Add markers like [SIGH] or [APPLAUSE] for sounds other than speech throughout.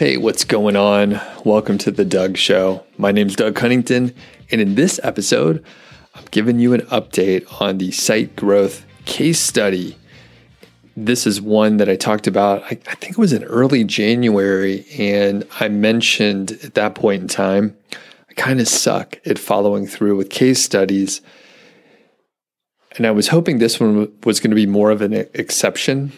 Hey, what's going on? Welcome to the Doug Show. My name's Doug Cunnington, and in this episode, I'm giving you an update on the site growth case study. This is one that I talked about, I, I think it was in early January, and I mentioned at that point in time, I kind of suck at following through with case studies. And I was hoping this one was going to be more of an exception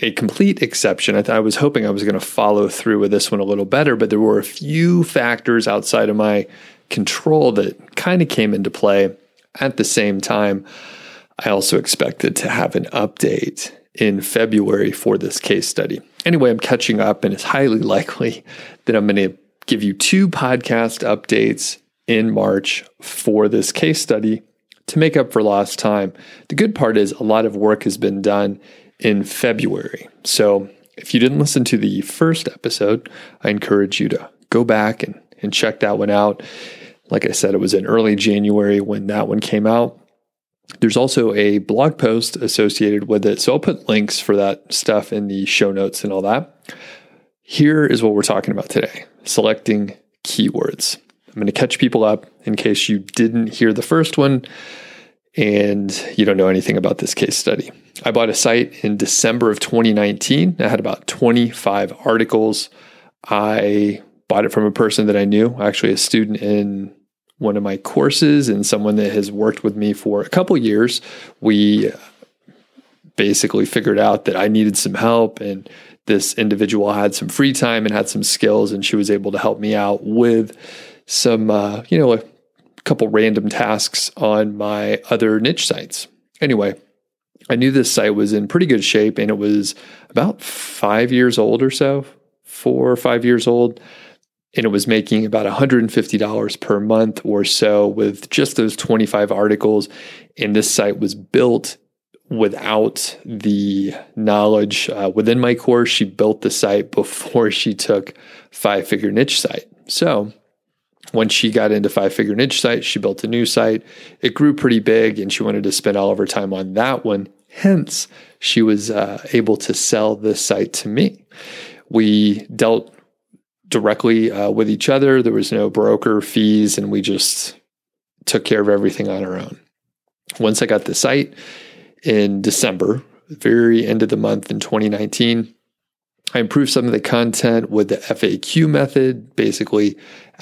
a complete exception. I, th- I was hoping I was going to follow through with this one a little better, but there were a few factors outside of my control that kind of came into play at the same time. I also expected to have an update in February for this case study. Anyway, I'm catching up, and it's highly [LAUGHS] likely that I'm going to give you two podcast updates in March for this case study to make up for lost time. The good part is a lot of work has been done in February. So if you didn't listen to the first episode, I encourage you to go back and, and check that one out. Like I said, it was in early January when that one came out. There's also a blog post associated with it. So I'll put links for that stuff in the show notes and all that. Here is what we're talking about today selecting keywords. I'm going to catch people up in case you didn't hear the first one and you don't know anything about this case study. I bought a site in December of 2019. I had about 25 articles. I bought it from a person that I knew, actually a student in one of my courses and someone that has worked with me for a couple years. We basically figured out that I needed some help and this individual had some free time and had some skills and she was able to help me out with some uh, you know couple random tasks on my other niche sites. Anyway, I knew this site was in pretty good shape and it was about five years old or so, four or five years old. And it was making about $150 per month or so with just those 25 articles. And this site was built without the knowledge uh, within my course. She built the site before she took five figure niche site. So once she got into five figure niche site, she built a new site. It grew pretty big and she wanted to spend all of her time on that one. Hence, she was uh, able to sell this site to me. We dealt directly uh, with each other. There was no broker fees, and we just took care of everything on our own. Once I got the site in December, very end of the month in 2019, I improved some of the content with the FAQ method, basically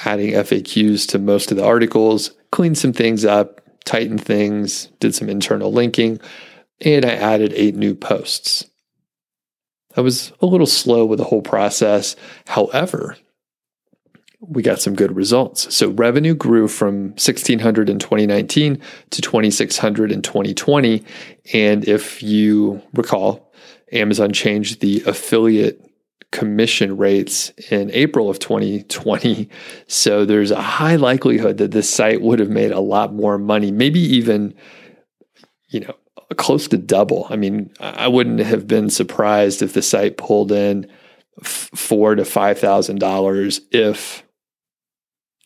adding FAQs to most of the articles, cleaned some things up, tightened things, did some internal linking, and I added eight new posts. I was a little slow with the whole process. However, we got some good results. So revenue grew from 1600 in 2019 to 2600 in 2020. And if you recall, Amazon changed the affiliate commission rates in April of 2020. So there's a high likelihood that this site would have made a lot more money, maybe even, you know, close to double. I mean, I wouldn't have been surprised if the site pulled in four to five thousand dollars if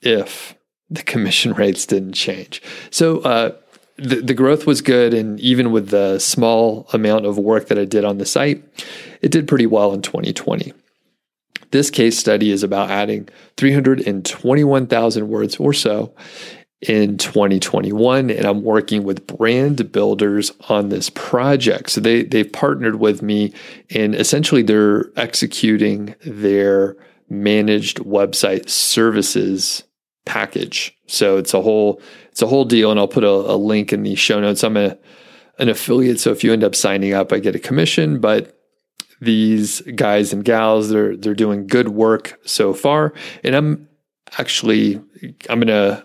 if the commission [LAUGHS] rates didn't change. So uh, the, the growth was good. And even with the small amount of work that I did on the site, it did pretty well in 2020. This case study is about adding 321,000 words or so in 2021 and I'm working with brand builders on this project. So they they've partnered with me and essentially they're executing their managed website services package. So it's a whole it's a whole deal, and I'll put a, a link in the show notes. I'm a an affiliate, so if you end up signing up, I get a commission. But these guys and gals, they're they're doing good work so far, and I'm actually I'm gonna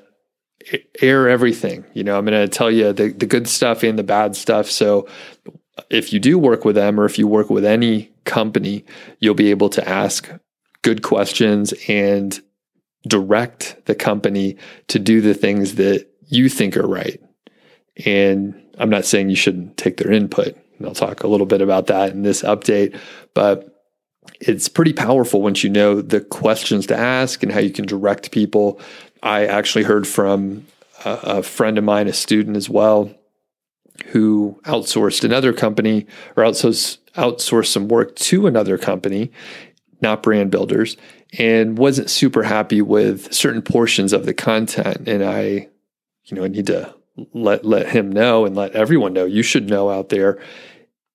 air everything. You know, I'm gonna tell you the the good stuff and the bad stuff. So if you do work with them, or if you work with any company, you'll be able to ask good questions and direct the company to do the things that you think are right. And I'm not saying you shouldn't take their input. And I'll talk a little bit about that in this update, but it's pretty powerful once you know the questions to ask and how you can direct people. I actually heard from a, a friend of mine, a student as well, who outsourced another company or outsourced outsourced some work to another company not brand builders, and wasn't super happy with certain portions of the content. And I, you know, I need to let let him know and let everyone know. You should know out there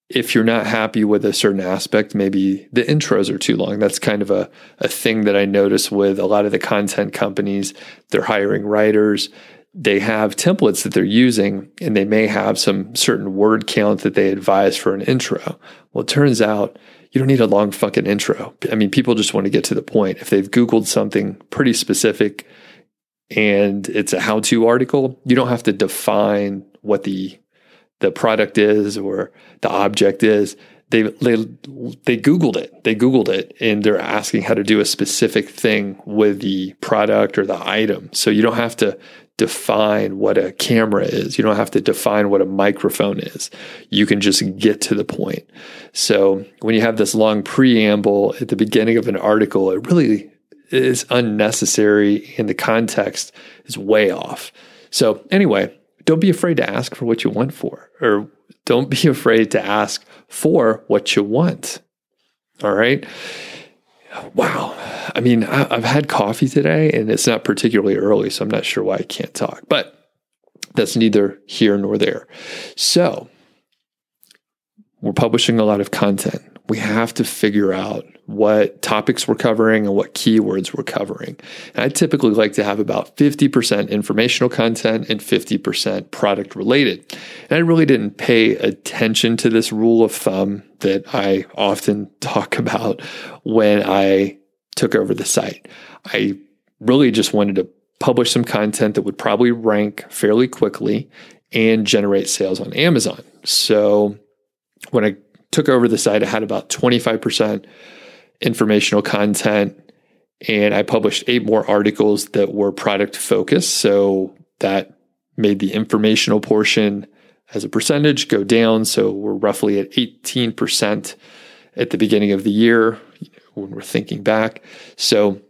if you're not happy with a certain aspect, maybe the intros are too long. That's kind of a, a thing that I notice with a lot of the content companies. They're hiring writers. They have templates that they're using, and they may have some certain word count that they advise for an intro. Well, it turns out you don't need a long fucking intro. I mean, people just want to get to the point. If they've Googled something pretty specific and it's a how to article, you don't have to define what the the product is or the object is. They they they googled it. They googled it and they're asking how to do a specific thing with the product or the item. So you don't have to define what a camera is. You don't have to define what a microphone is. You can just get to the point. So when you have this long preamble at the beginning of an article, it really is unnecessary and the context is way off. So anyway, don't be afraid to ask for what you want for, or don't be [LAUGHS] afraid to ask for what you want. All right. Wow. I mean, I've had coffee today and it's not particularly early, so I'm not sure why I can't talk, but that's neither here nor there. So, we're publishing a lot of content. We have to figure out what topics we're covering and what keywords we're covering. And I typically like to have about 50% informational content and 50% product related. And I really didn't pay attention to this rule of thumb that I often [LAUGHS] talk about when I took over the site. I really just wanted to publish some content that would probably rank fairly quickly and generate sales on Amazon. So when I took over the site, I had about 25% informational content. And I published eight more articles that were product focused. So that made the informational portion as a percentage go down. So we're roughly at 18% at the beginning of the year when we're thinking back. So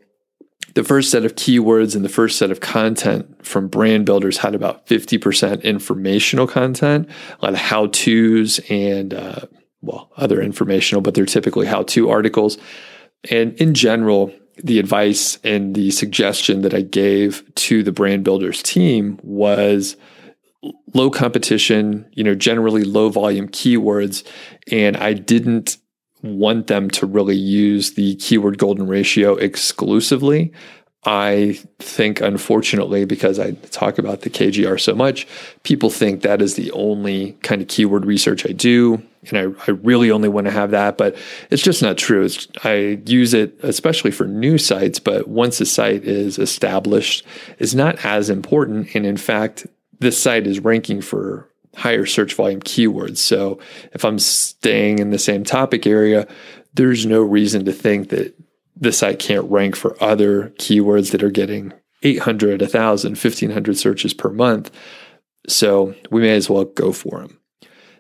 the first set of keywords and the first set of content from brand builders had about 50% informational content, a lot of how to's and uh, well, other informational, but they're typically how to articles. And in general, the advice and the suggestion that I gave to the brand builders team was low competition, you know, generally low volume keywords. And I didn't want them to really use the keyword golden ratio exclusively. I think, unfortunately, because I talk about the KGR so much, people think that is the only kind of keyword research I do. And I, I really only want to have that, but it's just not true. It's, I use it especially for new sites, but once a site is established, is not as important. And in fact, this site is ranking for higher search volume keywords. So if I'm staying in the same topic area, there's no reason to think that the site can't rank for other keywords that are getting 800, 1,000, 1,500 searches per month. So we may as well go for them.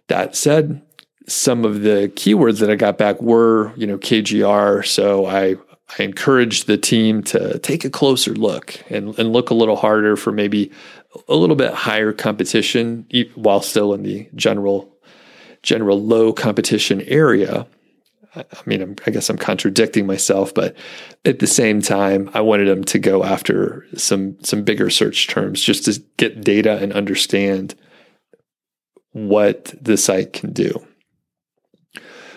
That said, some of the keywords that I got back were, you know, KGR. So I, I encouraged the team to take a closer look and, and look a little harder for maybe a little bit higher competition while still in the general general low competition area I mean, I'm, i guess I'm contradicting myself, but at the same time, I wanted them to go after some some bigger search terms just to get data and understand what the site can do.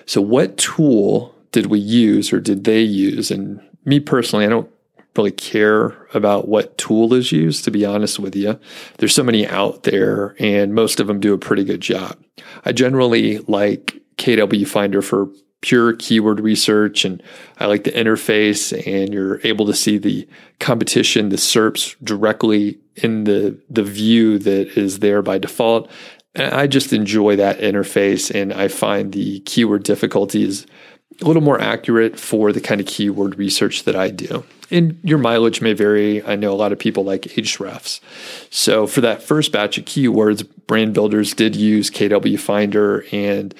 So, what tool did we use or did they use? And me personally, I don't really care about what tool is used, to be honest with you. There's so many out there, and most of them do a pretty good job. I generally like KW Finder for pure keyword research and I like the interface and you're able to see the competition, the SERPs directly in the, the view that is there by default. I just enjoy that interface and I find the keyword difficulty is a little more accurate for the kind of keyword research that I do. And your mileage may vary. I know a lot of people like Ahrefs. So for that first batch of keywords, brand builders did use KW Finder and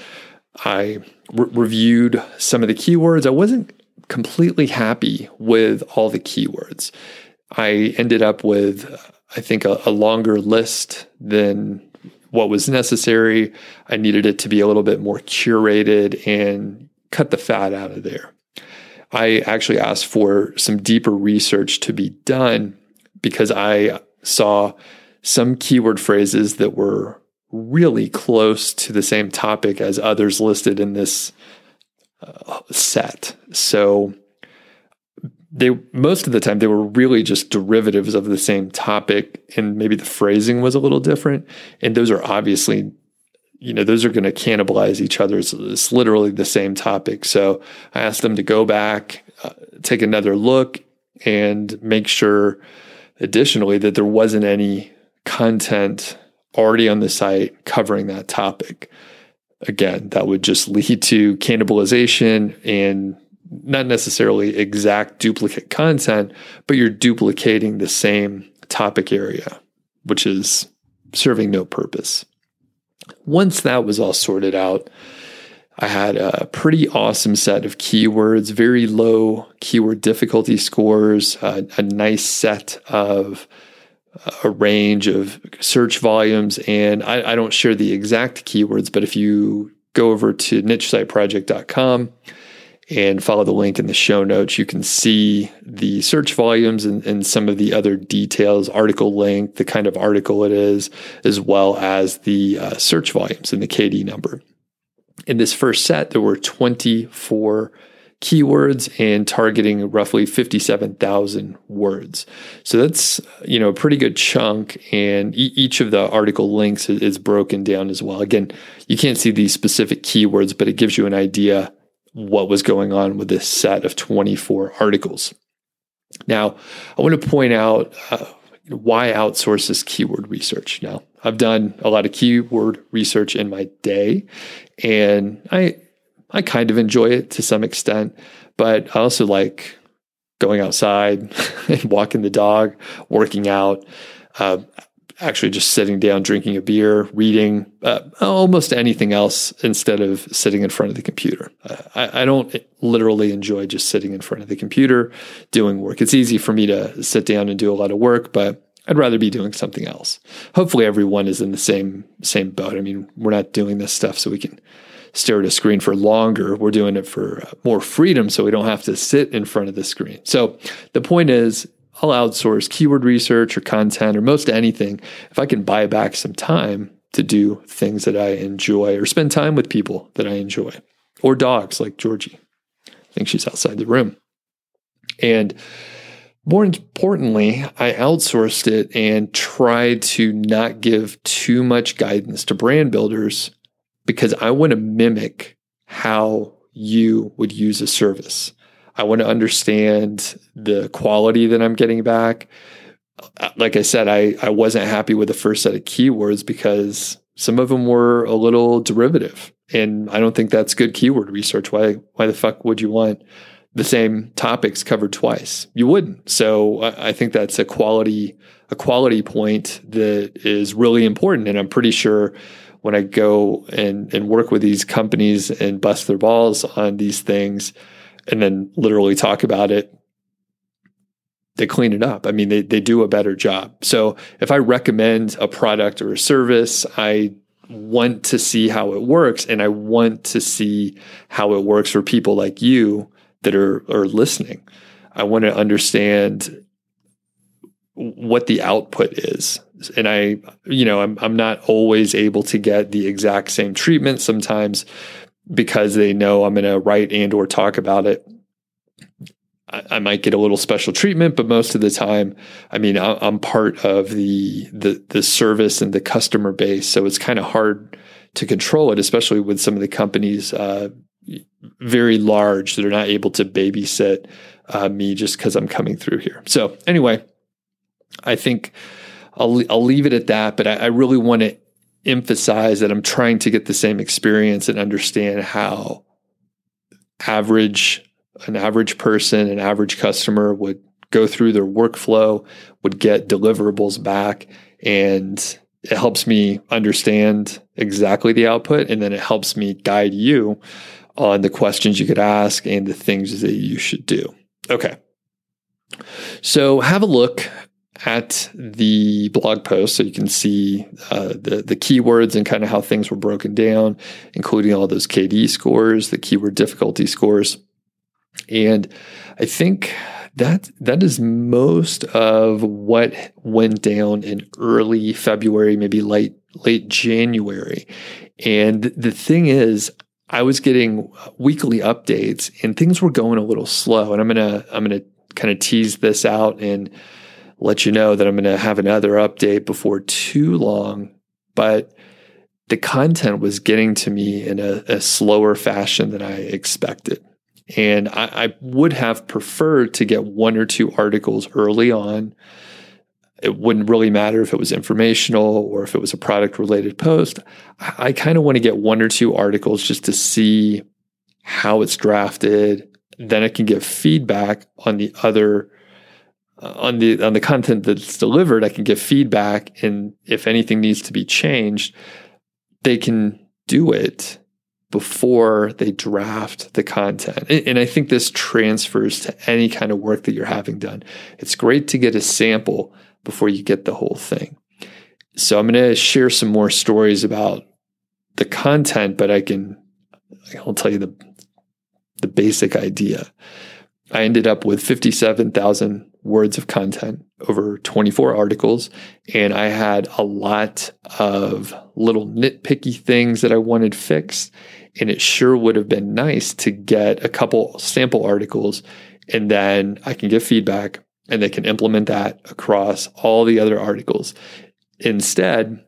I re- reviewed some of the keywords. I wasn't completely happy with all the keywords. I ended up with, I think, a, a longer list than what was necessary. I needed it to be a little bit more curated and cut the fat out of there. I actually asked for some deeper research to be done because I saw some keyword phrases that were really close to the same topic as others listed in this uh, set. So they most of the time they were really just derivatives of the same topic and maybe the phrasing was a little different. And those are obviously you know those are going to cannibalize each other. It's, it's, literally the same topic. So i asked them to go back uh, take another look and make sure additionally that there wasn't any content already on the site covering that topic. Again that would just lead to cannibalization and not necessarily exact duplicate content, but you're duplicating the same topic area, which is serving no purpose. Once that was all sorted out, I had a pretty awesome set of keywords, very low keyword difficulty scores, a nice set of a range of search volumes. And I, I don't share the exact keywords, but if you go over to nichesiteproject.com, and follow the link in the show notes. You can see the search volumes and, and, some of the other details, article length, the kind of article it is, as well as the uh, search volumes and the KD number. In this first set, there were 24 keywords and targeting roughly 57,000 words. So that's, you know, a pretty good chunk. And e- each of the article links is, is broken down as well. Again, you can't see these specific keywords, but it gives you an idea what was going on with this set of 24 articles. Now, I want to point out uh, why outsource this keyword research. Now, I've done a lot of keyword research in my day, and I I kind of enjoy it to some extent, but I also like going outside and [LAUGHS] walking the dog, working out. Uh, actually just sitting down, drinking a beer, reading, uh, almost anything else instead of sitting in front of the computer. I, I, don't literally enjoy just sitting in front of the computer doing work. It's easy for me to sit down and do a lot of work, but I'd rather be doing something else. Hopefully, everyone is in the same same boat. I mean, we're not doing this stuff so we can stare at a screen for longer. We're doing it for uh, more freedom, so we don't have to sit in front of the screen. So the point is, I'll outsource keyword research or content or most anything if I can buy back some time to do things that I enjoy or spend time with people that I enjoy or dogs like Georgie. I think she's outside the room. And more importantly, I outsourced it and tried to not give too much guidance to brand builders because I want to mimic how you would use a service. I want to understand the quality that I'm getting back. Uh, like I said, I, I wasn't happy with the first set of keywords because some of them were a little derivative. And I don't think that's good keyword research. Why why the fuck would you want the same topics covered twice? You wouldn't. So I, I think that's a quality a quality point that is really important. And I'm pretty sure when I go and, and work with these companies and bust their balls on these things, and then literally talk about it they clean it up. I mean, they, they do a better job. So if I recommend a product or a service, I want to see how it works and I want to see how it works for people like you that are, are listening. I want to understand what the output is. And I, you know, I'm, I'm not always able to get the exact same treatment. Sometimes because they know I'm going to write and or talk about it. I, I, might get a little special treatment, but most of the time, I mean, I, I'm part of the the the service and the customer base, so it's kind of hard to control it, especially with some of the companies uh, very large that are not able to babysit uh, me just because I'm coming through here. So anyway, I think I'll I'll leave it at that. But I, I really want to emphasize that I'm trying to get the same experience and understand how average an average person, an average customer would go through their workflow, would get deliverables back, and it helps me understand exactly the output and then it helps me guide you on the questions you could ask and the things that you should do. Okay. So have a look at the blog post so you can see uh, the, the keywords and kind of how things were broken down, including all those KD scores, the keyword difficulty scores. And I think that that is most of what went down in early February, maybe late late January. And the thing is, I was getting weekly updates and things were going a little slow. And I'm gonna I'm gonna kind of tease this out and let you know that I'm gonna have another update before too long. But the content was getting to me in a, a slower fashion than I expected. And I, I, would have preferred to get one or two articles early on. It wouldn't really matter if it was informational or if it was a product related post. I, I kind of want to get one or two articles just to see how it's drafted. Then I can give feedback on the other uh, on the on the content that's delivered. I can give feedback, and if anything needs to be changed, they can do it before they draft the content. And I think this transfers to any kind of work that you're having done. It's great to get a sample before you get the whole thing. So I'm going to share some more stories about the content, but I can I'll tell you the the basic idea. I ended up with 57,000 words of content over 24 articles. And I had a lot of little nitpicky things that I wanted fixed. And it sure would have been nice to get a couple sample articles and then I can give feedback and they can implement that across all the other articles. Instead,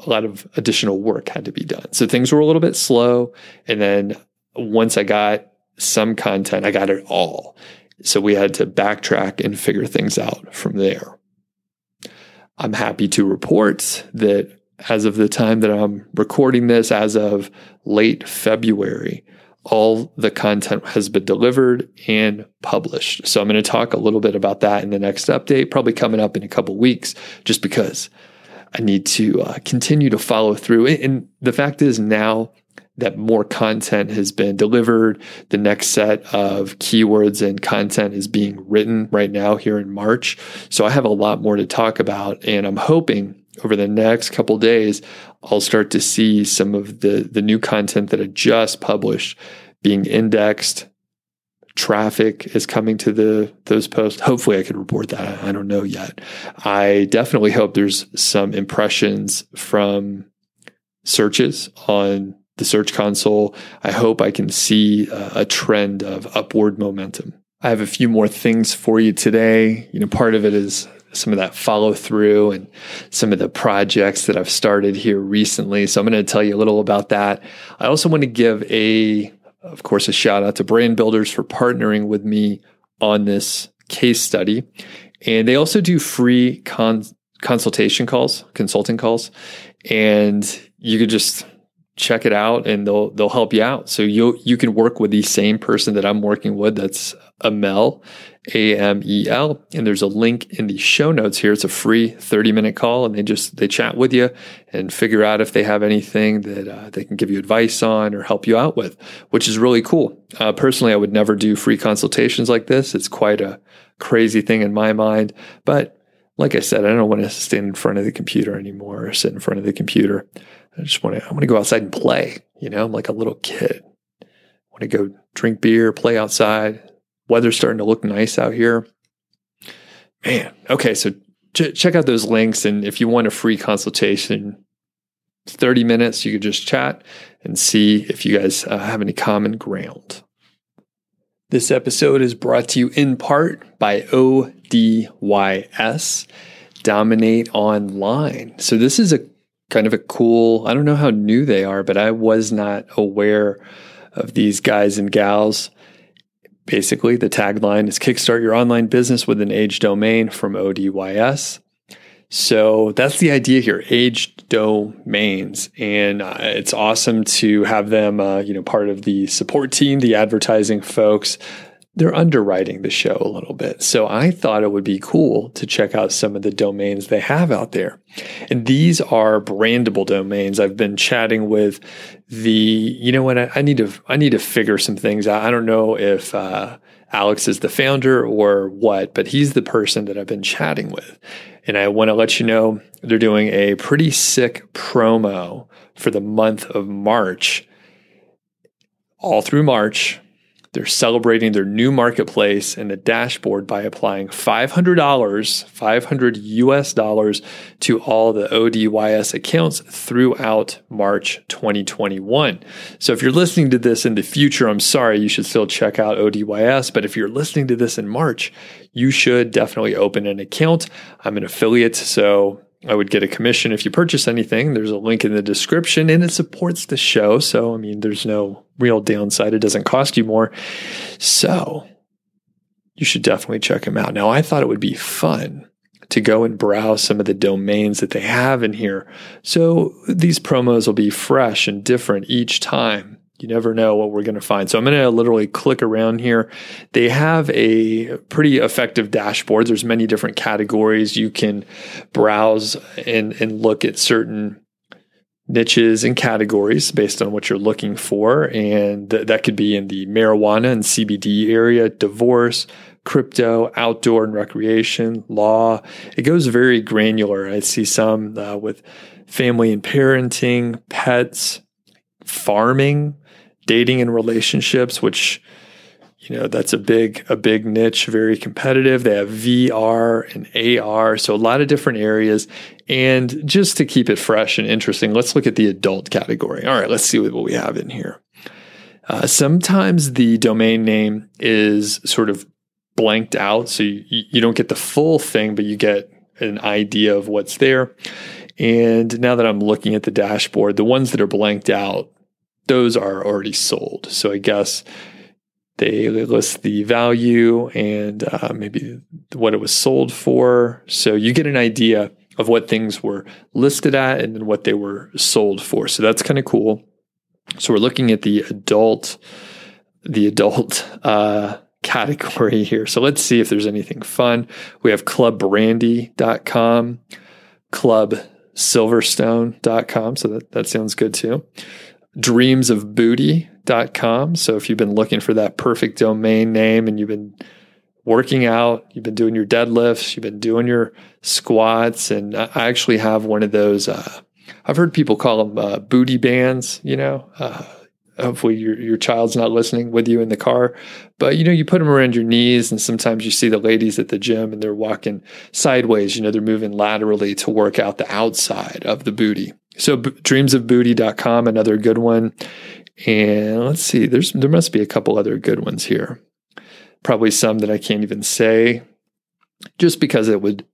a lot of additional work had to be done. So things were a little bit slow. And then once I got some content, I got it all. So we had to backtrack and figure things out from there. I'm happy to report that as of the time that I'm recording this, as of late February, all the content has been delivered and published. So I'm going to talk a little bit about that in the next update, probably coming up in a couple weeks, just because I need to uh, continue to follow through. And the fact is, now that more content has been delivered. The next set of keywords and content is being written right now here in March. So I have a lot more to talk about and I'm hoping over the next couple days I'll start to see some of the the new content that I just published being indexed. Traffic is coming to the those posts. Hopefully I could report that. I don't know yet. I definitely hope there's some impressions from searches on the Search Console, I hope I can see uh, a trend of upward momentum. I have a few more things for you today. You know, part of it is some of that follow through and some of the projects that I've started here recently. So I'm going to tell you a little about that. I also want to give a, of course, a shout out to Brand Builders for partnering with me on this case study. And they also do free con- consultation calls, consulting calls. And you could just check it out and they'll they'll help you out. So you you can work with the same person that I'm working with. That's Amel, A M E L, and there's a link in the show notes here. It's a free 30 minute call, and they just they chat with you and figure out if they have anything that uh, they can give you advice on or help you out with, which is really cool. Uh, personally, I would never do free consultations like this. It's quite a crazy thing in my mind, but like I said, I don't want to stand in front of the computer anymore or sit in front of the computer. I just want to, I want to go outside and play. You know, I'm like a little kid. I want to go drink beer, play outside. Weather's starting to look nice out here. Man. Okay. So ch- check out those links. And if you want a free consultation, 30 minutes, you could just chat and see if you guys uh, have any common ground. This episode is brought to you in part by ODYS, Dominate Online. So, this is a kind of a cool, I don't know how new they are, but I was not aware of these guys and gals. Basically, the tagline is Kickstart Your Online Business with an Age Domain from ODYS. So that's the idea here, aged domains, and uh, it's awesome to have them, uh, you know, part of the support team, the advertising folks, they're underwriting the show a little bit. So I thought it would be cool to check out some of the domains they have out there. And these are brandable domains. I've been chatting with the, you know what, I, I need to, I need to figure some things out. I don't know if, uh, Alex is the founder or what, but he's the person that I've been chatting with. And I want to let you know they're doing a pretty sick promo for the month of March. All through March, They're celebrating their new marketplace and the dashboard by applying $500, 500 US dollars to all the ODYS accounts throughout March 2021. So if you're listening to this in the future, I'm sorry, you should still check out ODYS. But if you're listening to this in March, you should definitely open an account. I'm an affiliate, so I would get a commission if you purchase anything. There's a link in the description and it supports the show. So, I mean, there's no real downside. It doesn't cost you more. So, you should definitely check them out. Now, I thought it would be fun to go and browse some of the domains that they have in here. So, these promos will be fresh and different each time you never know what we're going to find. So I'm going to literally click around here. They have a pretty effective dashboard. There's many different categories. You can browse and, and look at certain niches and categories based on what you're looking for. And th- that could be in the marijuana and CBD area, divorce, crypto, outdoor and recreation, law. It goes very granular. I see some uh, with family and parenting, pets, farming, dating and relationships, which you know that's a big a big niche, very competitive. They have VR and AR, so a lot of different areas. And just to keep it fresh and interesting, let's look at the adult category. All right, let's see what, we have in here. Uh, sometimes the domain name is sort of blanked out, so you, you don't get the full thing, but you get an idea of what's there. And now that I'm looking at the dashboard, the ones that are blanked out those are already sold. So I guess they list the value and uh, maybe what it was sold for. So you get an idea of what things were listed at and then what they were sold for. So that's kind of cool. So we're looking at the adult, the adult uh, category here. So let's see if there's anything fun. We have clubbrandy.com, clubsilverstone.com. So that, that sounds good too dreamsofbooty.com. So if you've been looking for that perfect domain name and you've been working out, you've been doing your deadlifts, you've been doing your squats, and I actually have one of those. Uh, I've heard people call them uh, booty bands. You know, uh, hopefully your your child's not listening with you in the car, but you know, you put them around your knees, and sometimes you see the ladies at the gym and they're walking sideways. You know, they're moving laterally to work out the outside of the booty. So b- dreamsofbooty.com, another good one. And let's see, there's there must be a couple other good ones here. Probably some that I can't even say just because it would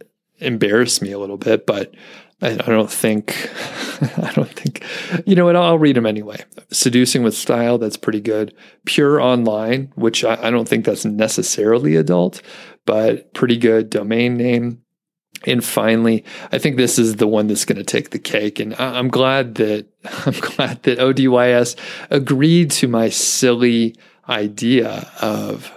embarrass me a little bit, but I, I don't think [LAUGHS] I don't think you know what I'll read them anyway. Seducing with style, that's pretty good. Pure online, which I, I don't think that's necessarily adult, but pretty good domain name. And finally, I think this is the one that's going to take the cake. And I'm glad that [LAUGHS] I'm glad that ODYS agreed to my silly idea of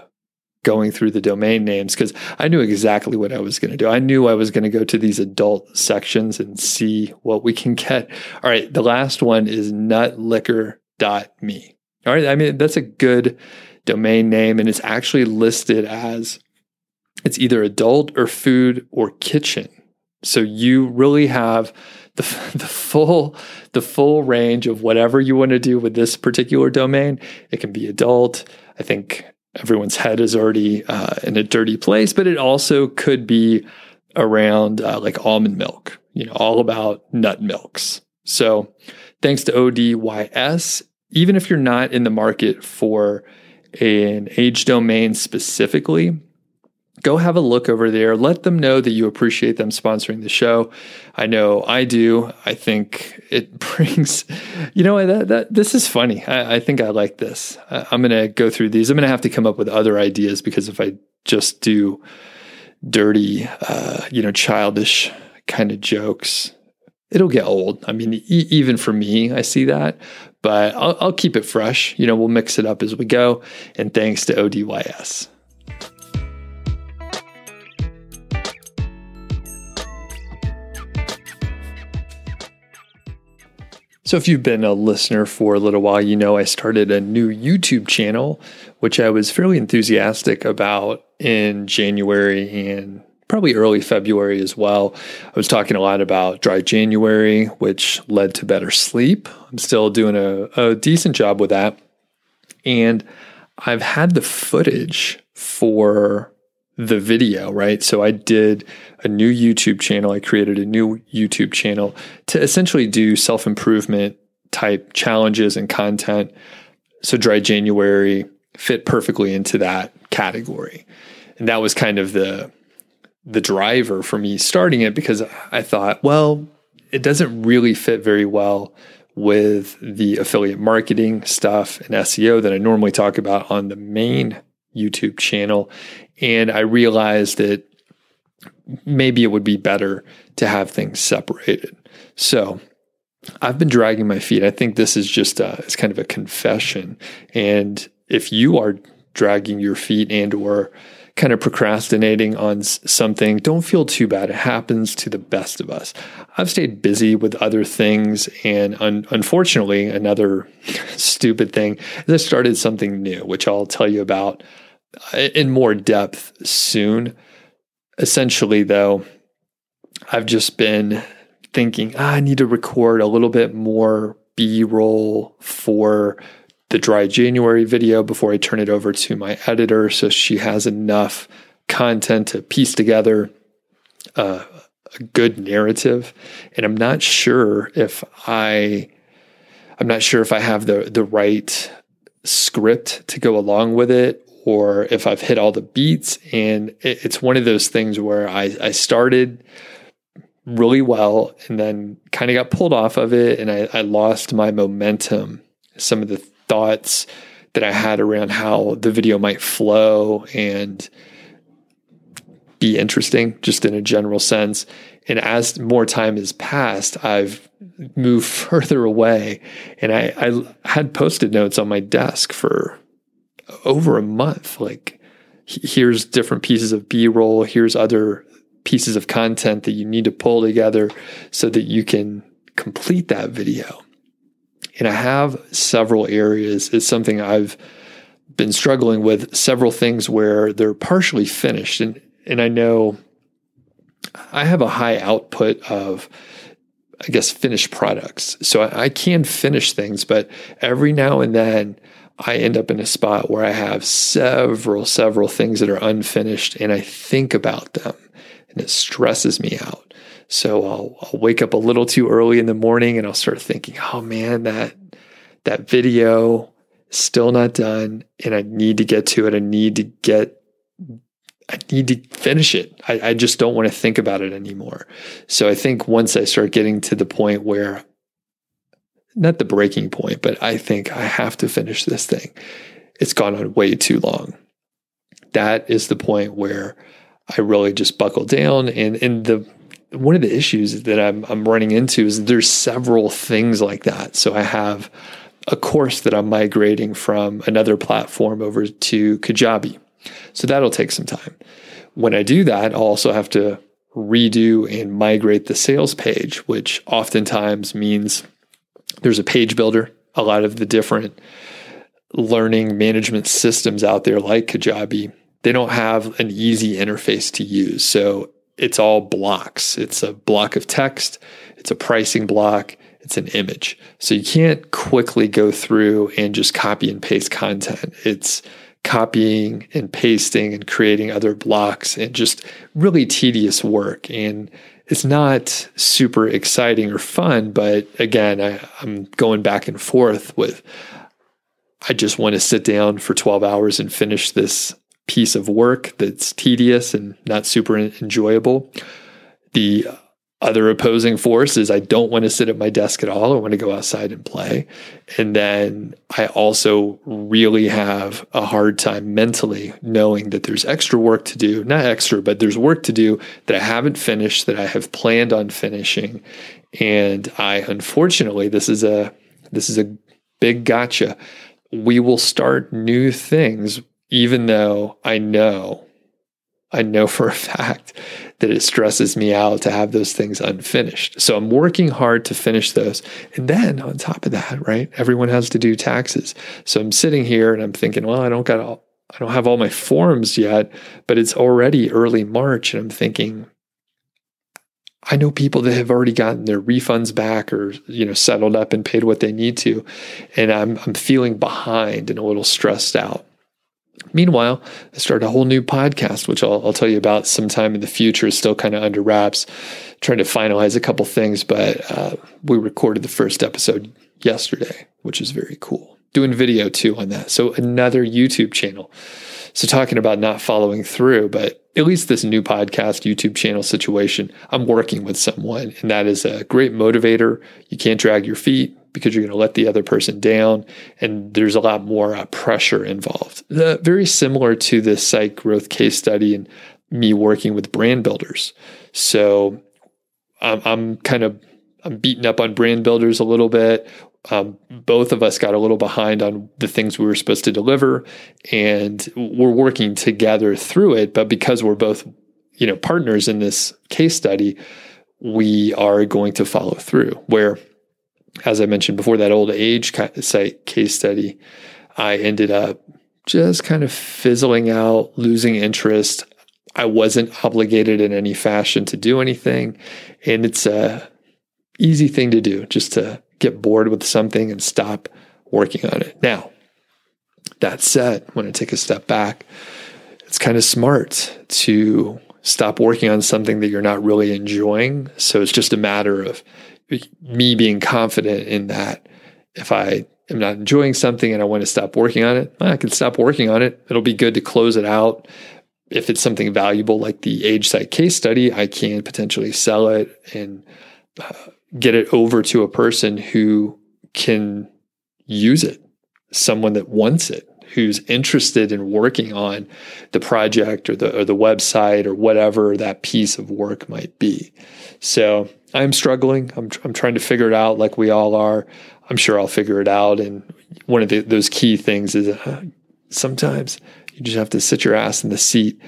going through the domain names because I knew exactly what I was going to do. I knew I was going to go to these adult sections and see what we can get. All right, the last one is nutliquor.me. All right, I mean that's a good domain name and it's actually listed as it's either adult or food or kitchen. So you really have the, [LAUGHS] the full the full range of whatever you want to do with this particular domain. It can be adult. I think everyone's head is already uh, in a dirty place, but it also could be around uh, like almond milk. You know, all about nut milks. So thanks to ODYS, even if you're not in the market for an age domain specifically, go have a look over there. Let them know that you appreciate them sponsoring the show. I know I do. I think it [LAUGHS] brings, you know, that, that this is funny. I, I think I like this. I, I'm going to go through these. I'm going to have to come up with other ideas because if I just do dirty, uh, you know, childish kind of jokes, it'll get old. I mean, e- even for me, I see that, but I'll, I'll keep it fresh. You know, we'll mix it up as we go. And thanks to ODYS. So, if you've been a listener for a little while, you know I started a new YouTube channel, which I was fairly enthusiastic about in January and probably early February as well. I was talking a lot about dry January, which led to better sleep. I'm still doing a, a decent job with that. And I've had the footage for the video, right? So I did a new YouTube channel. I created a new YouTube channel to essentially do self improvement type challenges and content. So Dry January fit perfectly into that category. And that was kind of the the driver for me starting it because I thought, well, it doesn't really fit very well with the affiliate marketing stuff and SEO that I normally talk about on the main YouTube channel. And I realized that maybe it would be better to have things separated. So I've been dragging my feet. I think this is just a, it's kind of a confession. And if you are dragging your feet and or kind of procrastinating on something, don't feel too bad. It happens to the best of us. I've stayed busy with other things, and un- unfortunately, another [LAUGHS] stupid thing is I started something new, which I'll tell you about in more depth soon. Essentially, though, I've just been thinking ah, I need to record a little bit more B roll for the dry January video before I turn it over to my editor so she has enough content to piece together uh, a good narrative. And I'm not sure if I I'm not sure if I have the the right script to go along with it or if I've hit all the beats. And it, it's one of those things where I, I started really well and then kind of got pulled off of it and I, I lost my momentum. Some of the thoughts that I had around how the video might flow and be interesting just in a general sense. And as more time has passed, I've moved [LAUGHS] further away and I, I had post-it notes on my desk for over a month. Like here's different pieces of B-roll, here's other pieces of content that you need to pull together so that you can complete that video. And I have several areas. It's something I've been struggling with, several things where they're partially finished. And, and I know I have a high output of, I guess, finished products. So I, I can finish things, but every now and then I end up in a spot where I have several, several things that are unfinished and I think about them and it stresses me out. So I'll, I'll wake up a little too early in the morning and I'll start thinking, oh man, that that video is still not done and I need to get to it. I need to get I need to finish it. I, I just don't want to think about it anymore. So I think once I start getting to the point where not the breaking point, but I think I have to finish this thing. It's gone on way too long. That is the point where I really just buckle down. And and the one of the issues that I'm I'm running into is there's several things like that. So I have a course that I'm migrating from another platform over to Kajabi. So that'll take some time. When I do that, I'll also have to redo and migrate the sales page, which oftentimes means there's a page builder. A lot of the different learning management systems out there, like Kajabi, they don't have an easy interface to use. So it's all blocks. It's a block of text, it's a pricing block, it's an image. So you can't quickly go through and just copy and paste content. It's copying and pasting and creating other blocks and just really tedious work. And it's not super exciting or fun, but again, I, am going back and forth with I just want to sit down for 12 hours and finish this piece of work that's tedious and not super enjoyable. The other opposing forces. I don't want to sit at my desk at all. I want to go outside and play. And then I also really have a hard time mentally knowing that there's extra work to do, not extra, but there's work to do that I haven't finished that I have planned on finishing. And I unfortunately this is a this is a big gotcha. We will start new things even though I know, I know for a fact that it stresses me out to have those things unfinished. So I'm working hard to finish those. And then on top of that, right, everyone has to do taxes. So I'm sitting here and I'm thinking, well, I don't got all, I don't have all my forms yet, but it's already early March. And I'm thinking, I know people that have already gotten their refunds back or you know settled up and paid what they need to, and I'm I'm feeling behind and a little stressed out. Meanwhile, I started a whole new podcast, which I'll, I'll tell you about sometime in the future. Is still kind of under wraps, trying to finalize a couple things. But uh, we recorded the first episode yesterday, which is very cool. Doing video too on that. So another YouTube channel. So talking about not following through, but at least this new podcast YouTube channel situation, I'm working with someone, and that is a great motivator. You can't drag your feet because you're going to let the other person down, and there's a lot more uh, pressure involved. The, very similar to the site growth case study and me working with brand builders. So I'm, I'm kind of I'm beating up on brand builders a little bit. Um, both of us got a little behind on the things we were supposed to deliver, and we're working together through it. But because we're both, you know, partners in this case study, we are going to follow through. Where, as I mentioned before, that old age site case study, I ended up just kind of fizzling out, losing interest. I wasn't obligated in any fashion to do anything, and it's a easy thing to do just to get bored with something and stop working on it. Now, that said, when I take a step back, it's kind of smart to stop working on something that you're not really enjoying. So it's just a matter of me being confident in that if I am not enjoying something and I want to stop working on it, I can stop working on it. It'll be good to close it out. If it's something valuable like the age site case study, I can potentially sell it and uh, get it over to a person who can use it, someone that wants it, who's interested in working on the project or the or the website or whatever that piece of work might be. So I'm struggling. I'm I'm trying to figure it out, like we all are. I'm sure I'll figure it out. And one of the, those key things is uh, sometimes you just have to sit your ass in the seat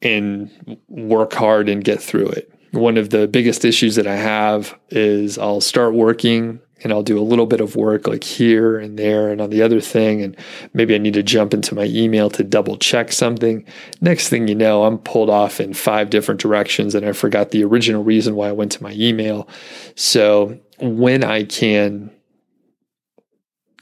and work hard and get through it one of the biggest issues that I have is I'll start working and I'll do a little bit of work like here and there and on the other thing. And maybe I need to jump into my email to double check something. Next thing you know, I'm pulled off in five different directions and I forgot the original reason why I went to my email. So when I can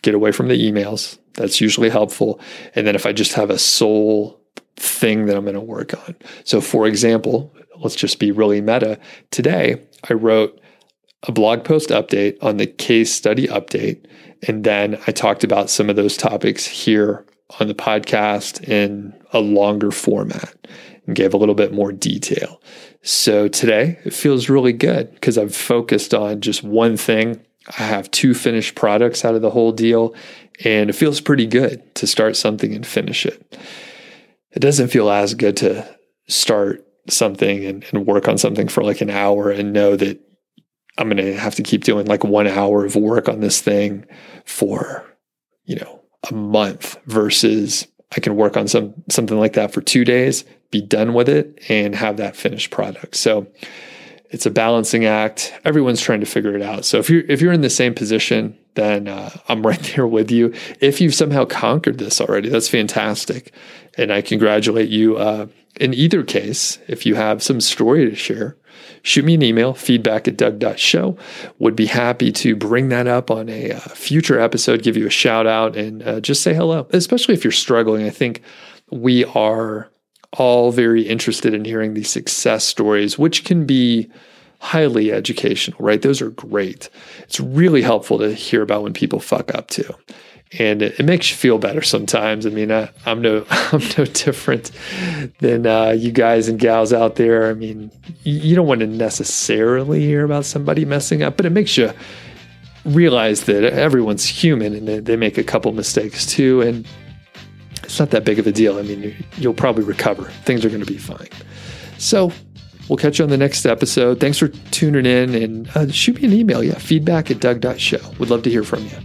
get away from the emails, that's usually helpful. And then if I just have a sole thing that I'm going to work on. So, for example, let's just be really meta. Today, I wrote a blog post update on the case study update. And then I talked about some of those topics here on the podcast in a longer format and gave a little bit more detail. So today it feels really good because I've focused on just one thing. I have two finished products out of the whole deal, and it feels pretty good to start something and finish it. It doesn't feel as good to start something and, and work on something for like an hour and know that I'm going to have to keep doing like one hour of work on this thing for, you know, a month versus I can work on some something like that for two days, be done with it, and have that finished product. So it's a balancing act. Everyone's trying to figure it out. So if you're if you're in the same position, then uh, I'm [LAUGHS] right there with you. If you've somehow conquered this already, that's fantastic, and I congratulate you. Uh, in either case, if you have some story to share, shoot me an email, feedback at doug.show. Would be happy to bring that up on a uh, future episode, give you a shout out, and uh, just say hello, especially if you're struggling. I think we are all very interested in hearing these success stories, which can be highly educational, right? Those are great. It's really helpful to hear about when people fuck up too and it, it, makes you feel better sometimes. I mean, I, am no [LAUGHS] I'm no different than uh, you guys and gals out there. I mean, you don't want to necessarily hear about somebody messing up, but it makes you realize that everyone's human and they, they make a couple mistakes too, and it's not that big of a deal. I mean, you'll probably recover. Things are going to be fine. So. We'll catch you on the next episode. Thanks for tuning in and uh, shoot me an email. Yeah, feedback at doug.show. Would love to hear from you.